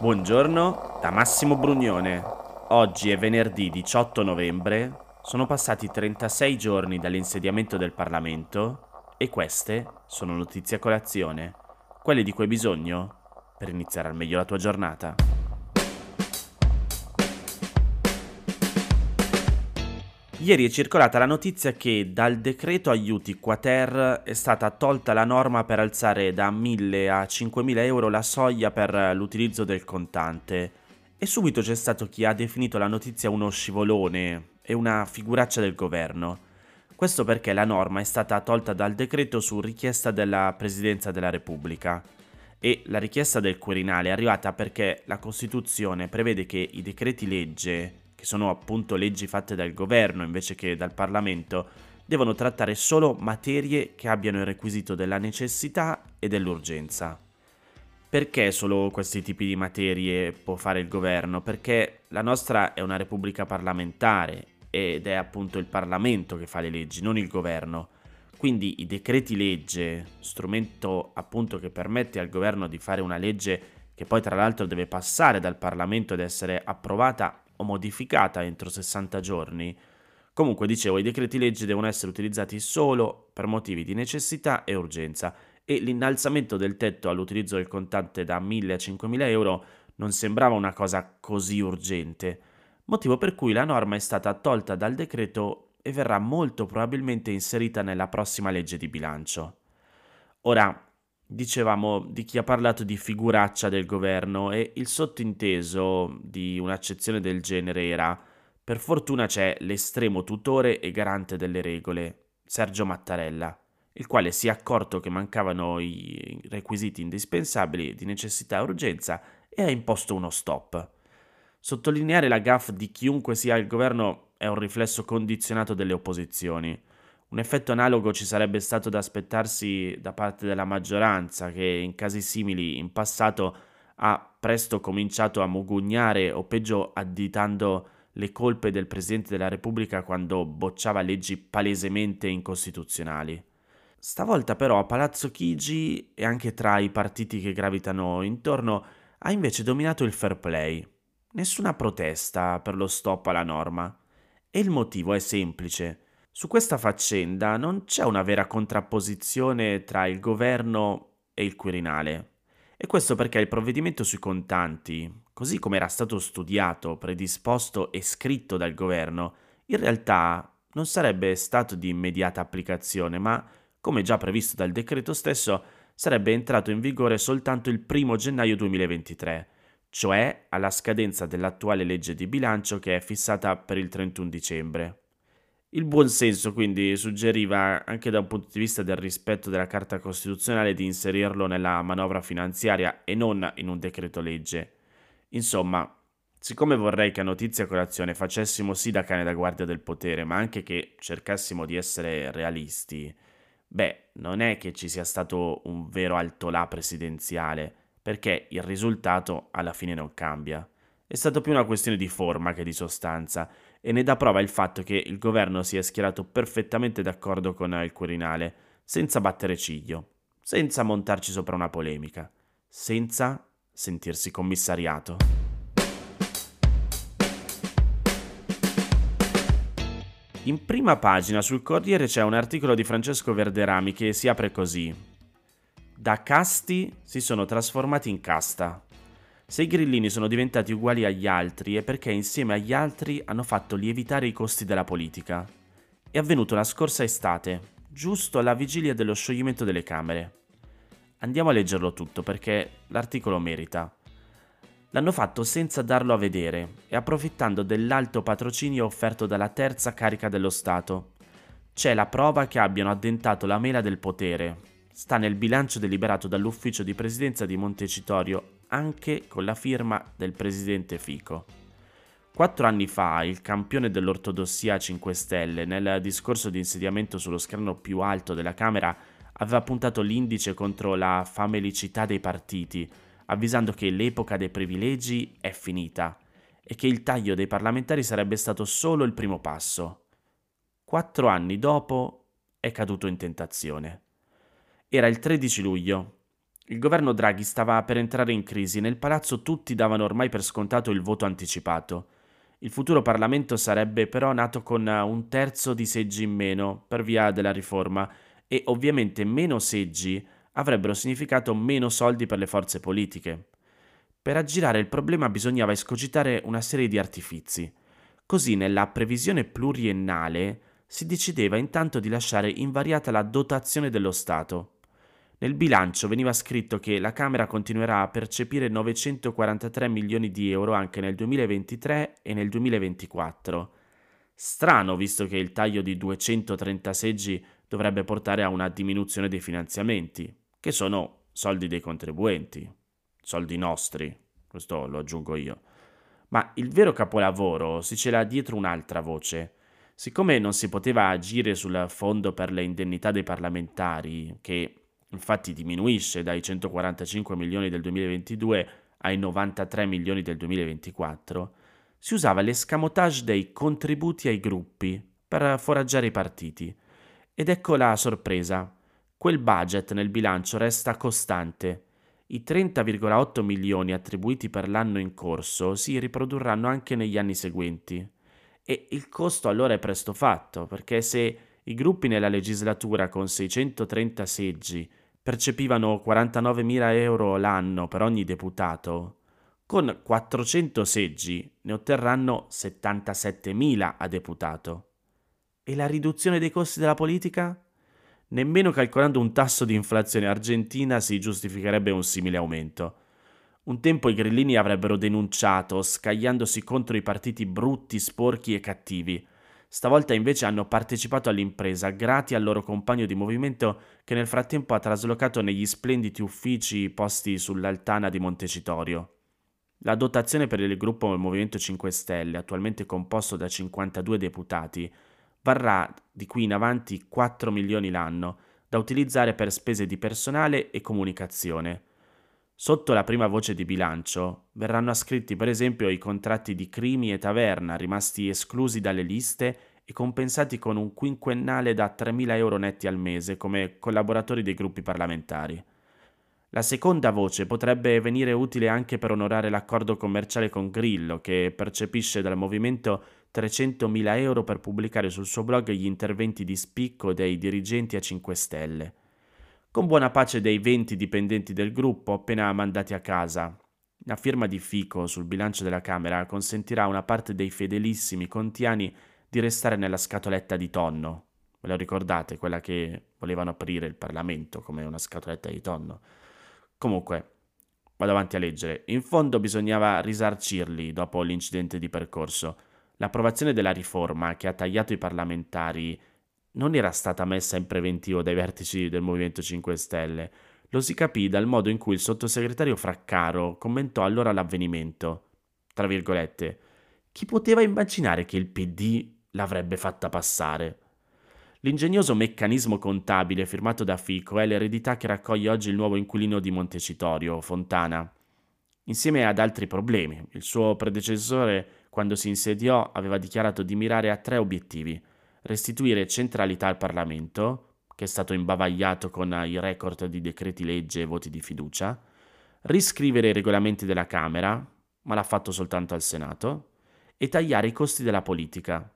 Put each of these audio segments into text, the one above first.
Buongiorno da Massimo Brugnone. Oggi è venerdì 18 novembre, sono passati 36 giorni dall'insediamento del Parlamento e queste sono notizie a colazione, quelle di cui hai bisogno per iniziare al meglio la tua giornata. Ieri è circolata la notizia che dal decreto aiuti Quater è stata tolta la norma per alzare da 1.000 a 5.000 euro la soglia per l'utilizzo del contante e subito c'è stato chi ha definito la notizia uno scivolone e una figuraccia del governo. Questo perché la norma è stata tolta dal decreto su richiesta della Presidenza della Repubblica e la richiesta del Quirinale è arrivata perché la Costituzione prevede che i decreti legge che sono appunto leggi fatte dal governo invece che dal Parlamento, devono trattare solo materie che abbiano il requisito della necessità e dell'urgenza. Perché solo questi tipi di materie può fare il governo? Perché la nostra è una repubblica parlamentare ed è appunto il Parlamento che fa le leggi, non il governo. Quindi i decreti legge, strumento appunto che permette al governo di fare una legge che poi tra l'altro deve passare dal Parlamento ed essere approvata o modificata entro 60 giorni. Comunque dicevo, i decreti legge devono essere utilizzati solo per motivi di necessità e urgenza e l'innalzamento del tetto all'utilizzo del contante da 1.000 a 5.000 euro non sembrava una cosa così urgente, motivo per cui la norma è stata tolta dal decreto e verrà molto probabilmente inserita nella prossima legge di bilancio. Ora, dicevamo di chi ha parlato di figuraccia del governo e il sottinteso di un'accezione del genere era per fortuna c'è l'estremo tutore e garante delle regole, Sergio Mattarella, il quale si è accorto che mancavano i requisiti indispensabili di necessità e urgenza e ha imposto uno stop. Sottolineare la gaffe di chiunque sia il governo è un riflesso condizionato delle opposizioni. Un effetto analogo ci sarebbe stato da aspettarsi da parte della maggioranza, che in casi simili in passato ha presto cominciato a mugugnare o peggio additando le colpe del Presidente della Repubblica quando bocciava leggi palesemente incostituzionali. Stavolta però a Palazzo Chigi e anche tra i partiti che gravitano intorno ha invece dominato il fair play. Nessuna protesta per lo stop alla norma. E il motivo è semplice. Su questa faccenda non c'è una vera contrapposizione tra il governo e il Quirinale. E questo perché il provvedimento sui contanti, così come era stato studiato, predisposto e scritto dal governo, in realtà non sarebbe stato di immediata applicazione, ma, come già previsto dal decreto stesso, sarebbe entrato in vigore soltanto il 1 gennaio 2023, cioè alla scadenza dell'attuale legge di bilancio che è fissata per il 31 dicembre. Il buon senso quindi suggeriva, anche da un punto di vista del rispetto della Carta Costituzionale, di inserirlo nella manovra finanziaria e non in un decreto legge. Insomma, siccome vorrei che a notizia colazione facessimo sì da cane da guardia del potere, ma anche che cercassimo di essere realisti, beh, non è che ci sia stato un vero altolà presidenziale, perché il risultato alla fine non cambia. È stato più una questione di forma che di sostanza e ne dà prova il fatto che il governo si è schierato perfettamente d'accordo con il Quirinale, senza battere ciglio, senza montarci sopra una polemica, senza sentirsi commissariato. In prima pagina sul Corriere c'è un articolo di Francesco Verderami che si apre così. Da casti si sono trasformati in casta. Se i grillini sono diventati uguali agli altri è perché insieme agli altri hanno fatto lievitare i costi della politica. È avvenuto la scorsa estate, giusto alla vigilia dello scioglimento delle Camere. Andiamo a leggerlo tutto perché l'articolo merita. L'hanno fatto senza darlo a vedere e approfittando dell'alto patrocinio offerto dalla terza carica dello Stato. C'è la prova che abbiano addentato la mela del potere. Sta nel bilancio deliberato dall'ufficio di presidenza di Montecitorio anche con la firma del presidente Fico. Quattro anni fa il campione dell'ortodossia 5 Stelle, nel discorso di insediamento sullo schermo più alto della Camera, aveva puntato l'indice contro la famelicità dei partiti, avvisando che l'epoca dei privilegi è finita e che il taglio dei parlamentari sarebbe stato solo il primo passo. Quattro anni dopo è caduto in tentazione. Era il 13 luglio Il governo Draghi stava per entrare in crisi, nel palazzo tutti davano ormai per scontato il voto anticipato. Il futuro Parlamento sarebbe però nato con un terzo di seggi in meno per via della riforma e ovviamente meno seggi avrebbero significato meno soldi per le forze politiche. Per aggirare il problema bisognava escogitare una serie di artifizi. Così nella previsione pluriennale si decideva intanto di lasciare invariata la dotazione dello Stato. Nel bilancio veniva scritto che la Camera continuerà a percepire 943 milioni di euro anche nel 2023 e nel 2024. Strano visto che il taglio di 230 seggi dovrebbe portare a una diminuzione dei finanziamenti, che sono soldi dei contribuenti, soldi nostri, questo lo aggiungo io. Ma il vero capolavoro si cela dietro un'altra voce. Siccome non si poteva agire sul fondo per le indennità dei parlamentari, che infatti diminuisce dai 145 milioni del 2022 ai 93 milioni del 2024, si usava l'escamotage dei contributi ai gruppi per foraggiare i partiti. Ed ecco la sorpresa. Quel budget nel bilancio resta costante. I 30,8 milioni attribuiti per l'anno in corso si riprodurranno anche negli anni seguenti. E il costo allora è presto fatto, perché se i gruppi nella legislatura con 630 seggi percepivano 49.000 euro l'anno per ogni deputato, con 400 seggi ne otterranno 77.000 a deputato. E la riduzione dei costi della politica? Nemmeno calcolando un tasso di inflazione argentina si giustificherebbe un simile aumento. Un tempo i grillini avrebbero denunciato, scagliandosi contro i partiti brutti, sporchi e cattivi, Stavolta invece hanno partecipato all'impresa grati al loro compagno di movimento che nel frattempo ha traslocato negli splendidi uffici posti sull'altana di Montecitorio. La dotazione per il gruppo Movimento 5 Stelle, attualmente composto da 52 deputati, varrà di qui in avanti 4 milioni l'anno, da utilizzare per spese di personale e comunicazione. Sotto la prima voce di bilancio verranno ascritti per esempio i contratti di Crimi e Taverna rimasti esclusi dalle liste e compensati con un quinquennale da 3.000 euro netti al mese come collaboratori dei gruppi parlamentari. La seconda voce potrebbe venire utile anche per onorare l'accordo commerciale con Grillo, che percepisce dal movimento 300.000 euro per pubblicare sul suo blog gli interventi di spicco dei dirigenti a 5 Stelle con buona pace dei 20 dipendenti del gruppo appena mandati a casa. La firma di Fico sul bilancio della Camera consentirà a una parte dei fedelissimi contiani di restare nella scatoletta di tonno. Ve lo ricordate, quella che volevano aprire il Parlamento come una scatoletta di tonno? Comunque, vado avanti a leggere. In fondo bisognava risarcirli dopo l'incidente di percorso. L'approvazione della riforma che ha tagliato i parlamentari non era stata messa in preventivo dai vertici del Movimento 5 Stelle. Lo si capì dal modo in cui il sottosegretario Fraccaro commentò allora l'avvenimento. Tra virgolette, chi poteva immaginare che il PD l'avrebbe fatta passare? L'ingegnoso meccanismo contabile firmato da Fico è l'eredità che raccoglie oggi il nuovo inquilino di Montecitorio, Fontana. Insieme ad altri problemi, il suo predecessore, quando si insediò, aveva dichiarato di mirare a tre obiettivi restituire centralità al Parlamento, che è stato imbavagliato con i record di decreti legge e voti di fiducia, riscrivere i regolamenti della Camera, ma l'ha fatto soltanto al Senato, e tagliare i costi della politica.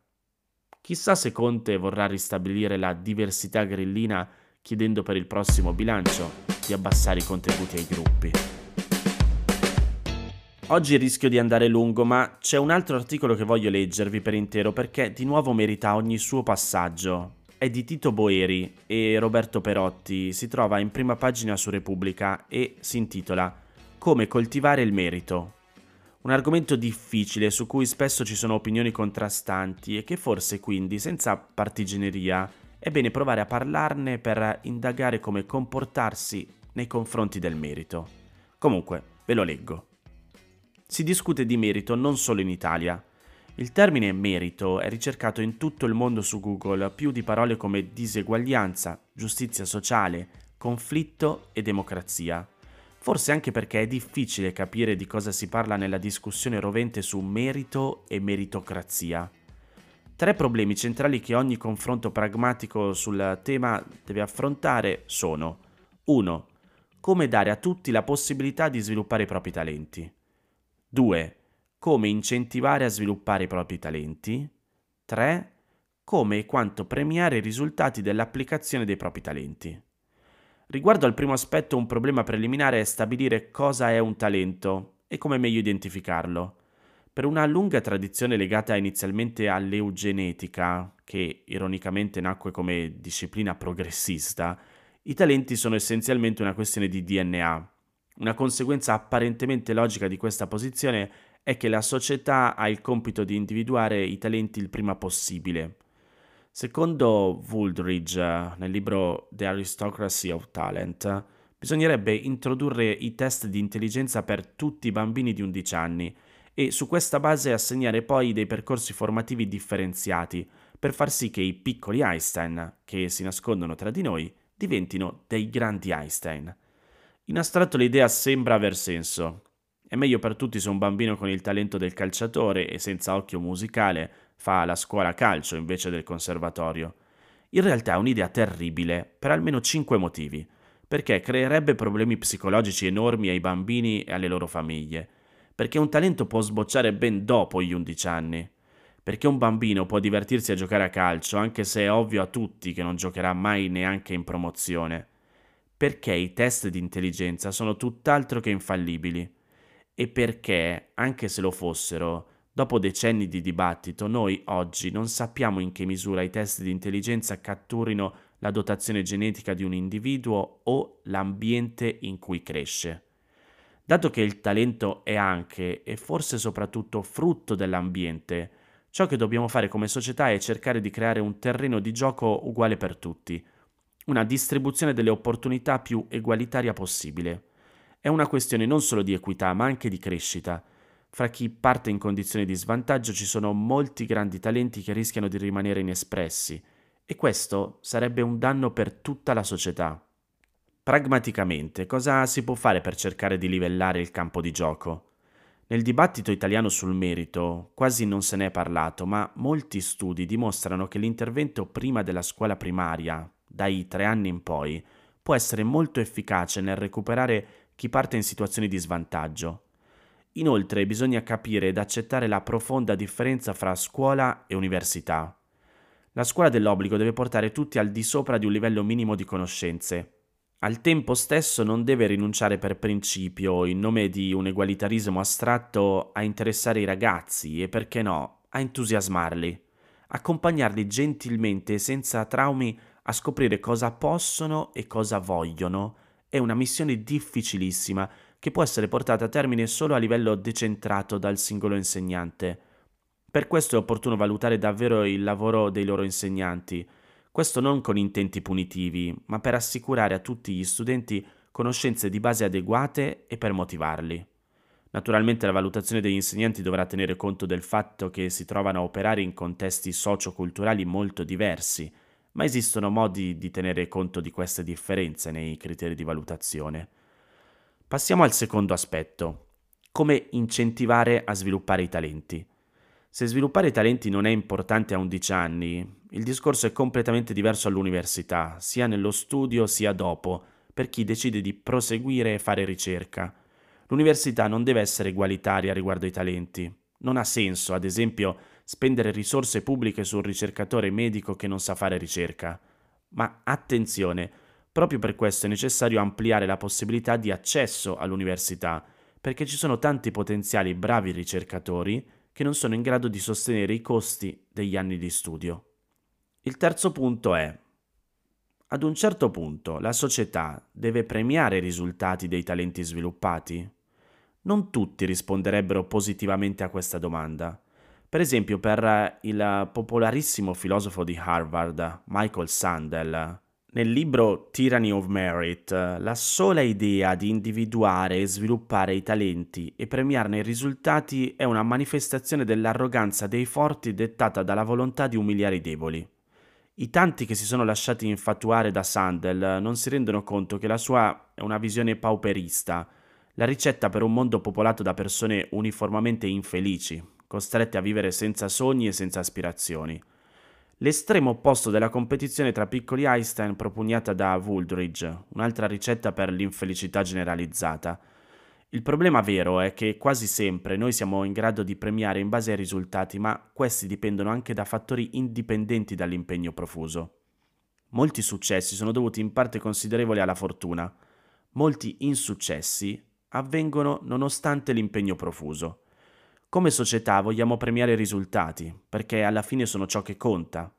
Chissà se Conte vorrà ristabilire la diversità grillina chiedendo per il prossimo bilancio di abbassare i contributi ai gruppi. Oggi rischio di andare lungo, ma c'è un altro articolo che voglio leggervi per intero perché di nuovo merita ogni suo passaggio. È di Tito Boeri e Roberto Perotti, si trova in prima pagina su Repubblica e si intitola Come coltivare il merito. Un argomento difficile su cui spesso ci sono opinioni contrastanti e che forse quindi, senza partigianeria, è bene provare a parlarne per indagare come comportarsi nei confronti del merito. Comunque, ve lo leggo. Si discute di merito non solo in Italia. Il termine merito è ricercato in tutto il mondo su Google più di parole come diseguaglianza, giustizia sociale, conflitto e democrazia. Forse anche perché è difficile capire di cosa si parla nella discussione rovente su merito e meritocrazia. Tre problemi centrali che ogni confronto pragmatico sul tema deve affrontare sono 1. come dare a tutti la possibilità di sviluppare i propri talenti. 2. Come incentivare a sviluppare i propri talenti. 3. Come e quanto premiare i risultati dell'applicazione dei propri talenti. Riguardo al primo aspetto, un problema preliminare è stabilire cosa è un talento e come meglio identificarlo. Per una lunga tradizione legata inizialmente all'eugenetica, che ironicamente nacque come disciplina progressista, i talenti sono essenzialmente una questione di DNA. Una conseguenza apparentemente logica di questa posizione è che la società ha il compito di individuare i talenti il prima possibile. Secondo Wooldridge, nel libro The Aristocracy of Talent, bisognerebbe introdurre i test di intelligenza per tutti i bambini di 11 anni e su questa base assegnare poi dei percorsi formativi differenziati per far sì che i piccoli Einstein, che si nascondono tra di noi, diventino dei grandi Einstein. In astratto l'idea sembra aver senso. È meglio per tutti se un bambino con il talento del calciatore e senza occhio musicale fa la scuola calcio invece del conservatorio. In realtà è un'idea terribile per almeno cinque motivi, perché creerebbe problemi psicologici enormi ai bambini e alle loro famiglie, perché un talento può sbocciare ben dopo gli undici anni, perché un bambino può divertirsi a giocare a calcio anche se è ovvio a tutti che non giocherà mai neanche in promozione, perché i test di intelligenza sono tutt'altro che infallibili e perché, anche se lo fossero, dopo decenni di dibattito, noi oggi non sappiamo in che misura i test di intelligenza catturino la dotazione genetica di un individuo o l'ambiente in cui cresce. Dato che il talento è anche e forse soprattutto frutto dell'ambiente, Ciò che dobbiamo fare come società è cercare di creare un terreno di gioco uguale per tutti, una distribuzione delle opportunità più egualitaria possibile. È una questione non solo di equità, ma anche di crescita. Fra chi parte in condizioni di svantaggio ci sono molti grandi talenti che rischiano di rimanere inespressi, e questo sarebbe un danno per tutta la società. Pragmaticamente, cosa si può fare per cercare di livellare il campo di gioco? Nel dibattito italiano sul merito quasi non se ne è parlato, ma molti studi dimostrano che l'intervento prima della scuola primaria, dai tre anni in poi, può essere molto efficace nel recuperare chi parte in situazioni di svantaggio. Inoltre bisogna capire ed accettare la profonda differenza fra scuola e università. La scuola dell'obbligo deve portare tutti al di sopra di un livello minimo di conoscenze, al tempo stesso non deve rinunciare per principio, in nome di un egualitarismo astratto, a interessare i ragazzi e, perché no, a entusiasmarli, accompagnarli gentilmente e senza traumi a scoprire cosa possono e cosa vogliono. È una missione difficilissima che può essere portata a termine solo a livello decentrato dal singolo insegnante. Per questo è opportuno valutare davvero il lavoro dei loro insegnanti, questo non con intenti punitivi, ma per assicurare a tutti gli studenti conoscenze di base adeguate e per motivarli. Naturalmente la valutazione degli insegnanti dovrà tenere conto del fatto che si trovano a operare in contesti socioculturali molto diversi, ma esistono modi di tenere conto di queste differenze nei criteri di valutazione. Passiamo al secondo aspetto, come incentivare a sviluppare i talenti. Se sviluppare i talenti non è importante a 11 anni, il discorso è completamente diverso all'università, sia nello studio sia dopo, per chi decide di proseguire e fare ricerca. L'università non deve essere egualitaria riguardo ai talenti. Non ha senso, ad esempio, spendere risorse pubbliche su un ricercatore medico che non sa fare ricerca. Ma attenzione, proprio per questo è necessario ampliare la possibilità di accesso all'università, perché ci sono tanti potenziali bravi ricercatori che non sono in grado di sostenere i costi degli anni di studio. Il terzo punto è, ad un certo punto la società deve premiare i risultati dei talenti sviluppati? Non tutti risponderebbero positivamente a questa domanda. Per esempio, per il popolarissimo filosofo di Harvard, Michael Sandel, nel libro Tyranny of Merit, la sola idea di individuare e sviluppare i talenti e premiarne i risultati è una manifestazione dell'arroganza dei forti dettata dalla volontà di umiliare i deboli. I tanti che si sono lasciati infatuare da Sandel non si rendono conto che la sua è una visione pauperista, la ricetta per un mondo popolato da persone uniformemente infelici, costrette a vivere senza sogni e senza aspirazioni. l'estremo opposto della competizione tra piccoli Einstein propugnata da Wooldridge, un'altra ricetta per l'infelicità generalizzata. Il problema vero è che quasi sempre noi siamo in grado di premiare in base ai risultati, ma questi dipendono anche da fattori indipendenti dall'impegno profuso. Molti successi sono dovuti in parte considerevoli alla fortuna, molti insuccessi avvengono nonostante l'impegno profuso. Come società vogliamo premiare i risultati, perché alla fine sono ciò che conta.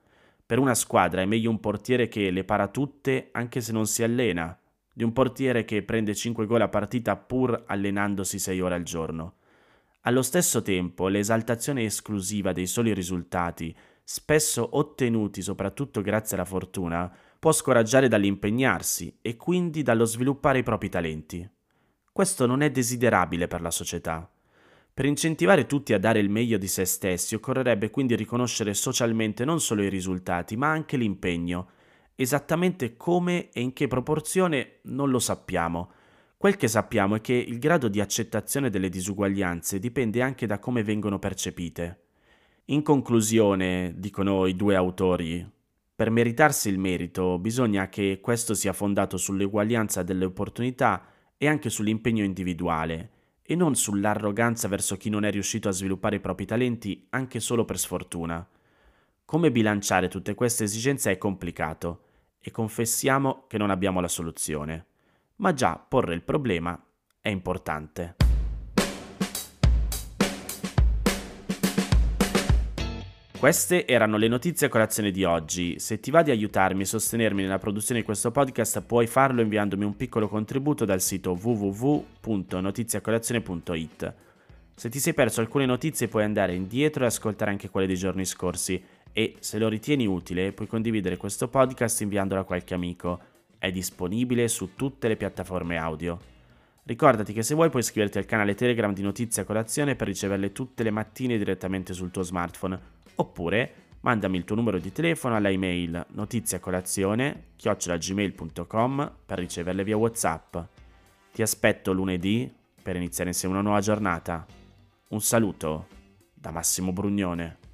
Per una squadra è meglio un portiere che le para tutte anche se non si allena, di un portiere che prende 5 gol a partita pur allenandosi 6 ore al giorno. Allo stesso tempo, l'esaltazione esclusiva dei soli risultati, spesso ottenuti soprattutto grazie alla fortuna, può scoraggiare dall'impegnarsi e quindi dallo sviluppare i propri talenti. Questo non è desiderabile per la società. Per incentivare tutti a dare il meglio di se stessi occorrerebbe quindi riconoscere socialmente non solo i risultati, ma anche l'impegno. Esattamente come e in che proporzione non lo sappiamo. Quel che sappiamo è che il grado di accettazione delle disuguaglianze dipende anche da come vengono percepite. In conclusione, dicono i due autori, per meritarsi il merito bisogna che questo sia fondato sull'uguaglianza delle opportunità e anche sull'impegno individuale, e non sull'arroganza verso chi non è riuscito a sviluppare i propri talenti anche solo per sfortuna. Come bilanciare tutte queste esigenze è complicato e confessiamo che non abbiamo la soluzione, ma già porre il problema è importante. Queste erano le notizie a colazione di oggi. Se ti va di aiutarmi e sostenermi nella produzione di questo podcast, puoi farlo inviandomi un piccolo contributo dal sito www.notiziacolazione.it. Se ti sei perso alcune notizie puoi andare indietro e ascoltare anche quelle dei giorni scorsi e se lo ritieni utile puoi condividere questo podcast inviandolo a qualche amico. È disponibile su tutte le piattaforme audio. Ricordati che se vuoi puoi iscriverti al canale Telegram di Notizie a Colazione per riceverle tutte le mattine direttamente sul tuo smartphone oppure mandami il tuo numero di telefono alla email notiziacolazione-gmail.com per riceverle via Whatsapp. Ti aspetto lunedì per iniziare insieme una nuova giornata. Un saluto da Massimo Brugnone.